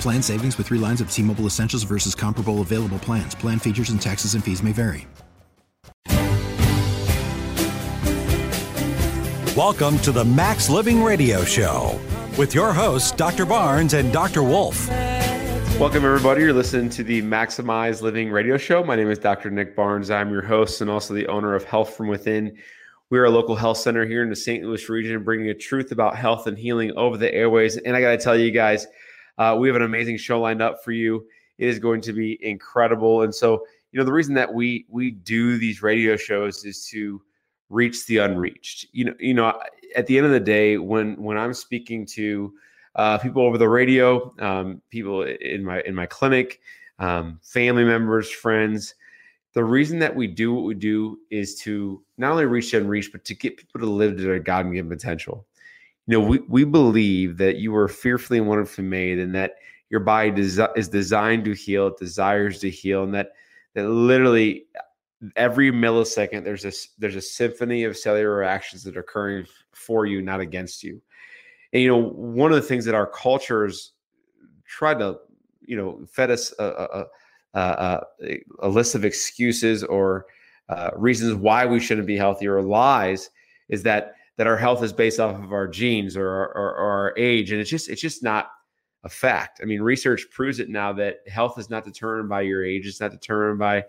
Plan savings with three lines of T Mobile Essentials versus comparable available plans. Plan features and taxes and fees may vary. Welcome to the Max Living Radio Show with your hosts, Dr. Barnes and Dr. Wolf. Welcome, everybody. You're listening to the Maximize Living Radio Show. My name is Dr. Nick Barnes. I'm your host and also the owner of Health from Within. We are a local health center here in the St. Louis region, bringing a truth about health and healing over the airways. And I got to tell you guys, uh, we have an amazing show lined up for you. It is going to be incredible. And so, you know, the reason that we we do these radio shows is to reach the unreached. You know, you know, at the end of the day, when when I'm speaking to uh, people over the radio, um, people in my in my clinic, um, family members, friends. The reason that we do what we do is to not only reach the reach, but to get people to live to their God-given potential. You know, we, we believe that you were fearfully and wonderfully made, and that your body desi- is designed to heal, it desires to heal, and that that literally every millisecond there's a there's a symphony of cellular reactions that are occurring for you, not against you. And you know, one of the things that our cultures tried to, you know, fed us a, a, a, a list of excuses or uh, reasons why we shouldn't be healthy or lies is that that our health is based off of our genes or, or, or our age, and it's just it's just not a fact. I mean, research proves it now that health is not determined by your age; it's not determined by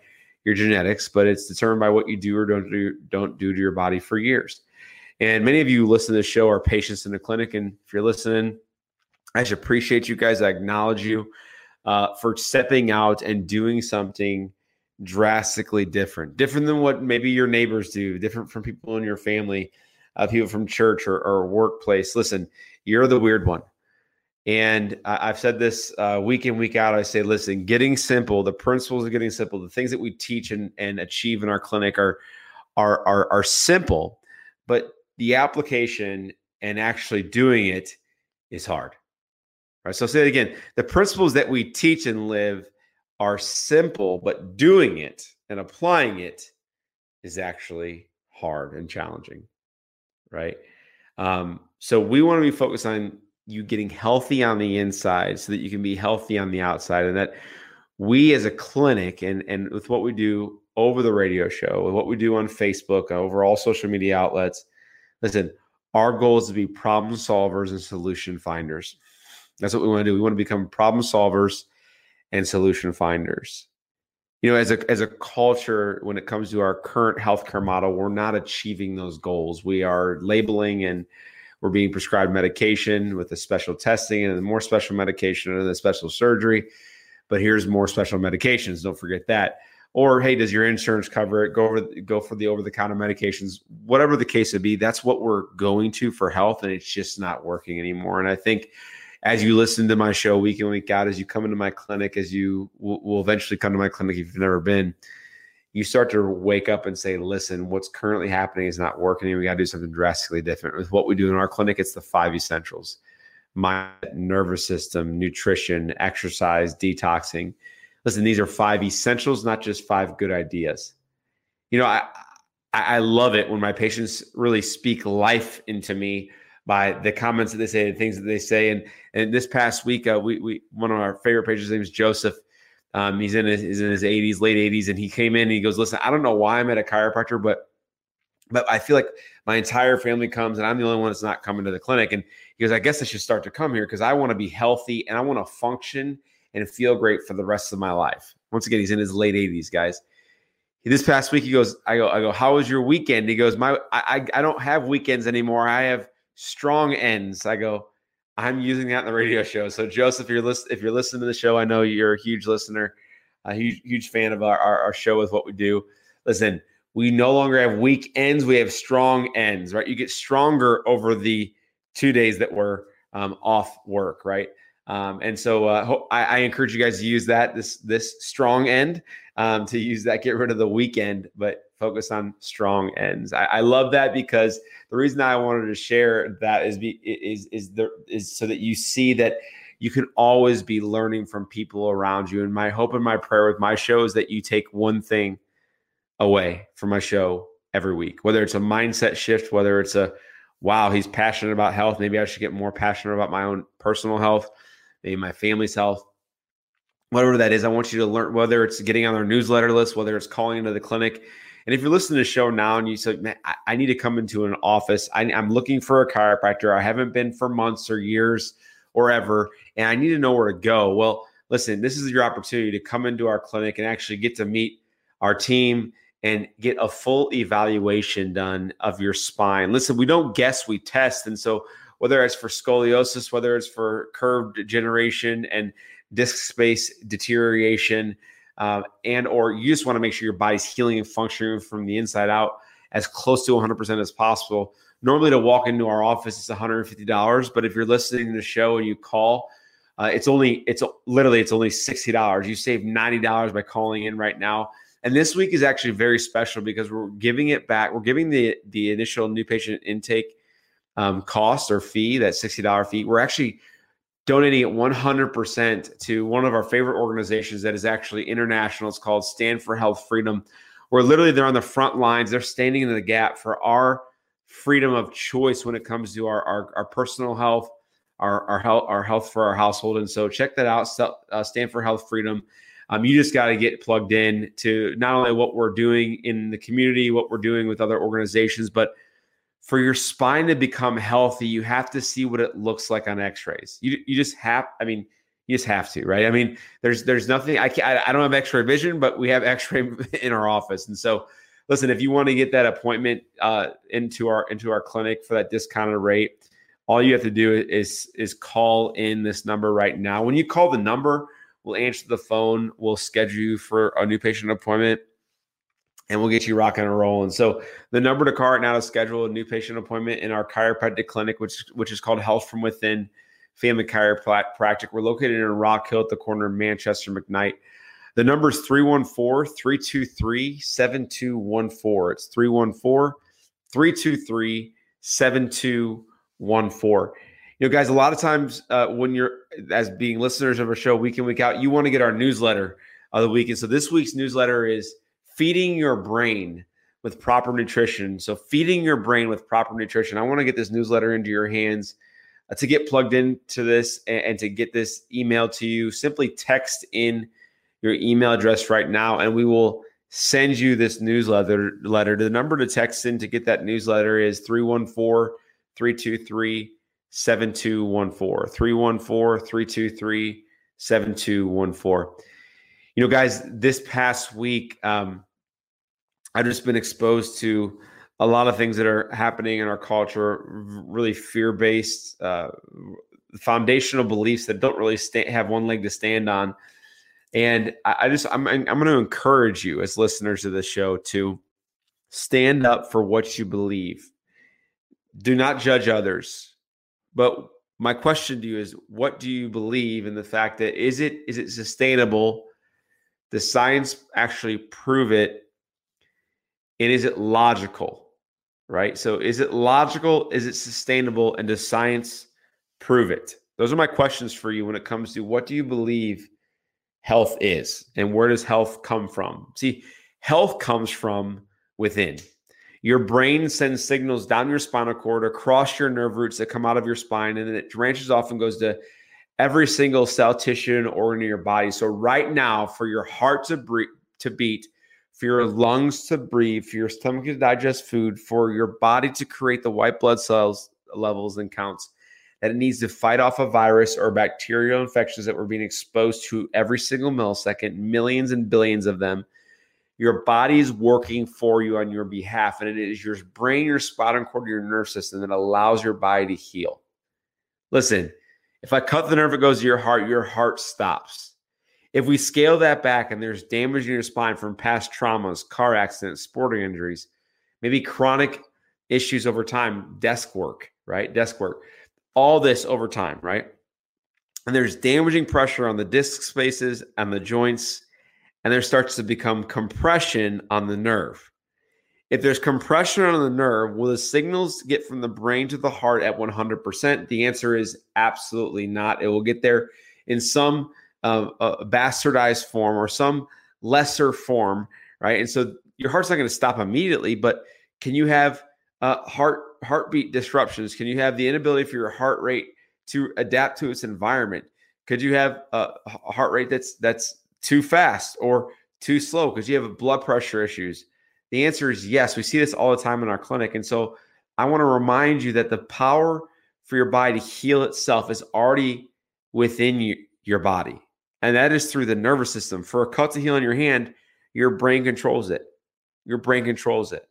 your genetics, but it's determined by what you do or don't do don't do to your body for years. And many of you listen to the show are patients in the clinic, and if you're listening, I just appreciate you guys. I acknowledge you uh, for stepping out and doing something drastically different, different than what maybe your neighbors do, different from people in your family, uh, people from church or, or workplace. Listen, you're the weird one. And I, have said this uh, week in, week out. I say, listen, getting simple, the principles of getting simple, the things that we teach and, and achieve in our clinic are, are, are, are simple, but the application and actually doing it is hard. Right. So I'll say it again. The principles that we teach and live are simple, but doing it and applying it is actually hard and challenging. Right. Um, so we want to be focused on you getting healthy on the inside so that you can be healthy on the outside and that we as a clinic and and with what we do over the radio show with what we do on facebook over all social media outlets listen our goal is to be problem solvers and solution finders. That's what we want to do. We want to become problem solvers and solution finders you know as a as a culture when it comes to our current healthcare model we're not achieving those goals we are labeling and we're being prescribed medication with a special testing and more special medication and a special surgery. But here's more special medications. Don't forget that. Or hey, does your insurance cover it? Go over go for the over the counter medications. Whatever the case would be, that's what we're going to for health, and it's just not working anymore. And I think as you listen to my show week in week out, as you come into my clinic, as you will, will eventually come to my clinic if you've never been, you start to wake up and say, listen, what's currently happening is not working. We got to do something drastically different. With what we do in our clinic, it's the five essentials my nervous system, nutrition, exercise, detoxing. Listen, these are five essentials, not just five good ideas. You know, I, I love it when my patients really speak life into me by the comments that they say, the things that they say. And and this past week, uh, we we one of our favorite patients' name is Joseph. Um, he's in his he's in his 80s, late 80s, and he came in and he goes, "Listen, I don't know why I'm at a chiropractor, but but I feel like my entire family comes and I'm the only one that's not coming to the clinic." And he goes, "I guess I should start to come here because I want to be healthy and I want to function and feel great for the rest of my life." Once again, he's in his late 80s, guys. this past week he goes, I go, I go, how was your weekend? He goes, my, I, I don't have weekends anymore. I have strong ends. I go, I'm using that in the radio show. So Joseph, if you're list, if you're listening to the show, I know you're a huge listener, a huge, huge fan of our, our, our show with what we do. Listen, we no longer have weak ends. We have strong ends, right? You get stronger over the two days that we're um, off work, right? Um, and so uh, I, I, encourage you guys to use that this this strong end um, to use that. Get rid of the weekend, but focus on strong ends. I, I, love that because the reason I wanted to share that is be, is is there is so that you see that you can always be learning from people around you. And my hope and my prayer with my show is that you take one thing away from my show every week, whether it's a mindset shift, whether it's a wow, he's passionate about health. Maybe I should get more passionate about my own personal health maybe my family's health, whatever that is. I want you to learn whether it's getting on our newsletter list, whether it's calling into the clinic. And if you're listening to the show now and you say, man, I, I need to come into an office, I, I'm looking for a chiropractor. I haven't been for months or years or ever, and I need to know where to go. Well, listen, this is your opportunity to come into our clinic and actually get to meet our team and get a full evaluation done of your spine. Listen, we don't guess, we test. And so whether it's for scoliosis, whether it's for curved degeneration and disc space deterioration, uh, and or you just want to make sure your body's healing and functioning from the inside out as close to 100% as possible. Normally, to walk into our office, it's $150. But if you're listening to the show and you call, uh, it's only it's literally it's only sixty dollars. You save ninety dollars by calling in right now. And this week is actually very special because we're giving it back. We're giving the the initial new patient intake um, cost or fee, that $60 fee, we're actually donating it 100% to one of our favorite organizations that is actually international. It's called Stand for Health Freedom, where literally they're on the front lines. They're standing in the gap for our freedom of choice when it comes to our, our, our personal health, our, our health, our health for our household. And so check that out. Uh, Stand for Health Freedom. Um, you just got to get plugged in to not only what we're doing in the community, what we're doing with other organizations, but for your spine to become healthy, you have to see what it looks like on X-rays. You you just have. I mean, you just have to, right? I mean, there's there's nothing. I can't. I don't have X-ray vision, but we have X-ray in our office, and so listen. If you want to get that appointment uh, into our into our clinic for that discounted rate, all you have to do is is call in this number right now. When you call the number, we'll answer the phone. We'll schedule you for a new patient appointment and we'll get you rocking and rolling. So the number to call right now to schedule a new patient appointment in our chiropractic clinic, which which is called Health from Within Family Chiropractic. We're located in Rock Hill at the corner of Manchester McKnight. The number is 314 323 7214. It's 314 323 7214. You know, guys, a lot of times uh, when you're, as being listeners of our show week in, week out, you want to get our newsletter of the week. And so this week's newsletter is feeding your brain with proper nutrition. So, feeding your brain with proper nutrition. I want to get this newsletter into your hands. Uh, to get plugged into this and, and, to get this email to you, simply text in your email address right now, and we will send you this newsletter. Letter. The number to text in to get that newsletter is 314 323 7214. 314 323 7214. You know, guys, this past week, um, I've just been exposed to a lot of things that are happening in our culture, really fear based, uh, foundational beliefs that don't really sta- have one leg to stand on. And I, I just, I'm, I'm going to encourage you as listeners of the show to stand up for what you believe. Do not judge others. But my question to you is what do you believe in the fact that is it is it sustainable? Does science actually prove it? And is it logical right? So is it logical? Is it sustainable? And does science prove it? Those are my questions for you when it comes to what do you believe health is and where does health come from? See health comes from within. Your brain sends signals down your spinal cord across your nerve roots that come out of your spine and then it branches off and goes to every single cell tissue and organ in your body. So right now for your heart to, bre- to beat for your lungs to breathe, for your stomach to digest food, for your body to create the white blood cells levels and counts that it needs to fight off a virus or bacterial infections that we're being exposed to every single millisecond, millions and billions of them. Your body's working for you on your behalf, and it is your brain, your spinal cord, your nerve system that allows your body to heal. Listen, if I cut the nerve, it goes to your heart, your heart stops. If we scale that back and there's damage in your spine from past traumas, car accidents, sporting injuries, maybe chronic issues over time, desk work, right? Desk work, all this over time, right? And there's damaging pressure on the disc spaces and the joints, and there starts to become compression on the nerve. If there's compression on the nerve, will the signals get from the brain to the heart at 100%? The answer is absolutely not. It will get there in some uh, bastardized form or some lesser form, right? And so your heart's not going to stop immediately, but can you have uh, heart heartbeat disruptions? Can you have the inability for your heart rate to adapt to its environment? Could you have a heart rate that's that's too fast or too slow because you have blood pressure issues? The answer is yes. We see this all the time in our clinic. And so I want to remind you that the power for your body to heal itself is already within you, your body. And that is through the nervous system. For a cut to heal in your hand, your brain controls it. Your brain controls it.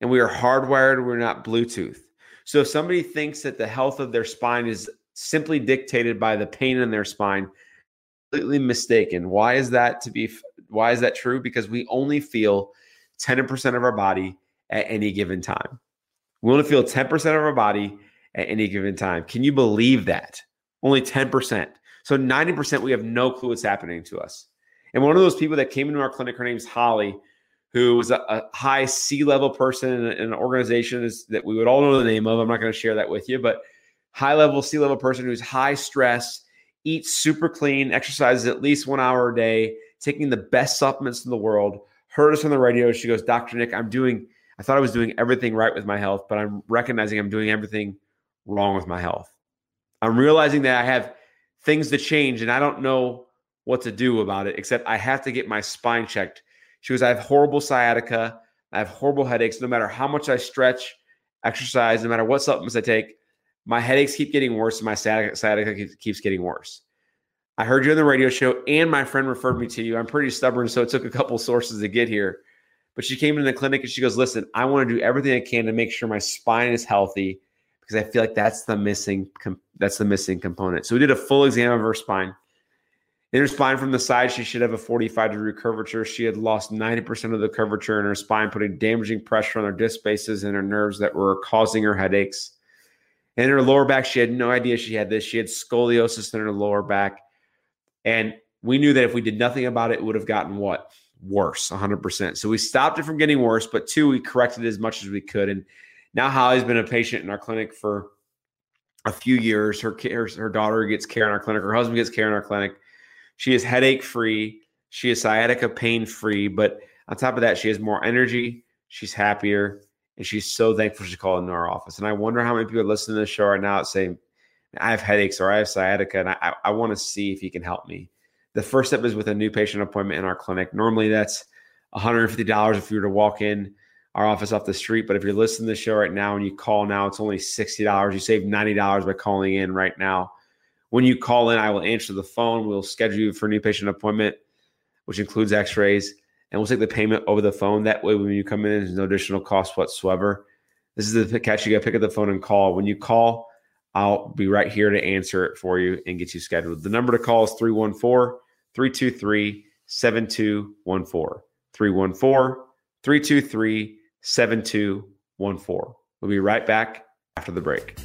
And we are hardwired, we're not Bluetooth. So if somebody thinks that the health of their spine is simply dictated by the pain in their spine, completely mistaken. Why is that to be why is that true? Because we only feel 10% of our body at any given time. We only feel 10% of our body at any given time. Can you believe that? Only 10%. So 90% we have no clue what's happening to us. And one of those people that came into our clinic, her name's Holly, who was a, a high C level person in, in, an organization that we would all know the name of. I'm not going to share that with you, but high level C level person who's high stress, eats super clean, exercises at least one hour a day, taking the best supplements in the world, heard us on the radio. She goes, Dr. Nick, I'm doing, I thought I was doing everything right with my health, but I'm recognizing I'm doing everything wrong with my health. I'm realizing that I have things to change and I don't know what to do about it, except I have to get my spine checked. She goes, I have horrible sciatica. I have horrible headaches. No matter how much I stretch, exercise, no matter what supplements I take, my headaches keep getting worse and my sciatica keeps getting worse. I heard you on the radio show, and my friend referred me to you. I'm pretty stubborn, so it took a couple sources to get here. But she came into the clinic and she goes, "Listen, I want to do everything I can to make sure my spine is healthy because I feel like that's the missing that's the missing component." So we did a full exam of her spine. In her spine from the side, she should have a 45 degree curvature. She had lost 90% of the curvature in her spine, putting damaging pressure on her disc spaces and her nerves that were causing her headaches. In her lower back, she had no idea she had this. She had scoliosis in her lower back. And we knew that if we did nothing about it, it would have gotten what? Worse, 100%. So we stopped it from getting worse, but two, we corrected it as much as we could. And now Holly's been a patient in our clinic for a few years. Her, her, her daughter gets care in our clinic. Her husband gets care in our clinic. She is headache free. She is sciatica pain free. But on top of that, she has more energy. She's happier. And she's so thankful she called into our office. And I wonder how many people listening to the show right now saying, I have headaches or I have sciatica and I, I want to see if you can help me. The first step is with a new patient appointment in our clinic. Normally that's $150 if you were to walk in our office off the street. But if you're listening to the show right now and you call now, it's only $60. You save $90 by calling in right now. When you call in, I will answer the phone. We'll schedule you for a new patient appointment, which includes x rays, and we'll take the payment over the phone. That way, when you come in, there's no additional cost whatsoever. This is the catch. You got to pick up the phone and call. When you call, I'll be right here to answer it for you and get you scheduled. The number to call is 314 323 7214. 314 323 7214. We'll be right back after the break.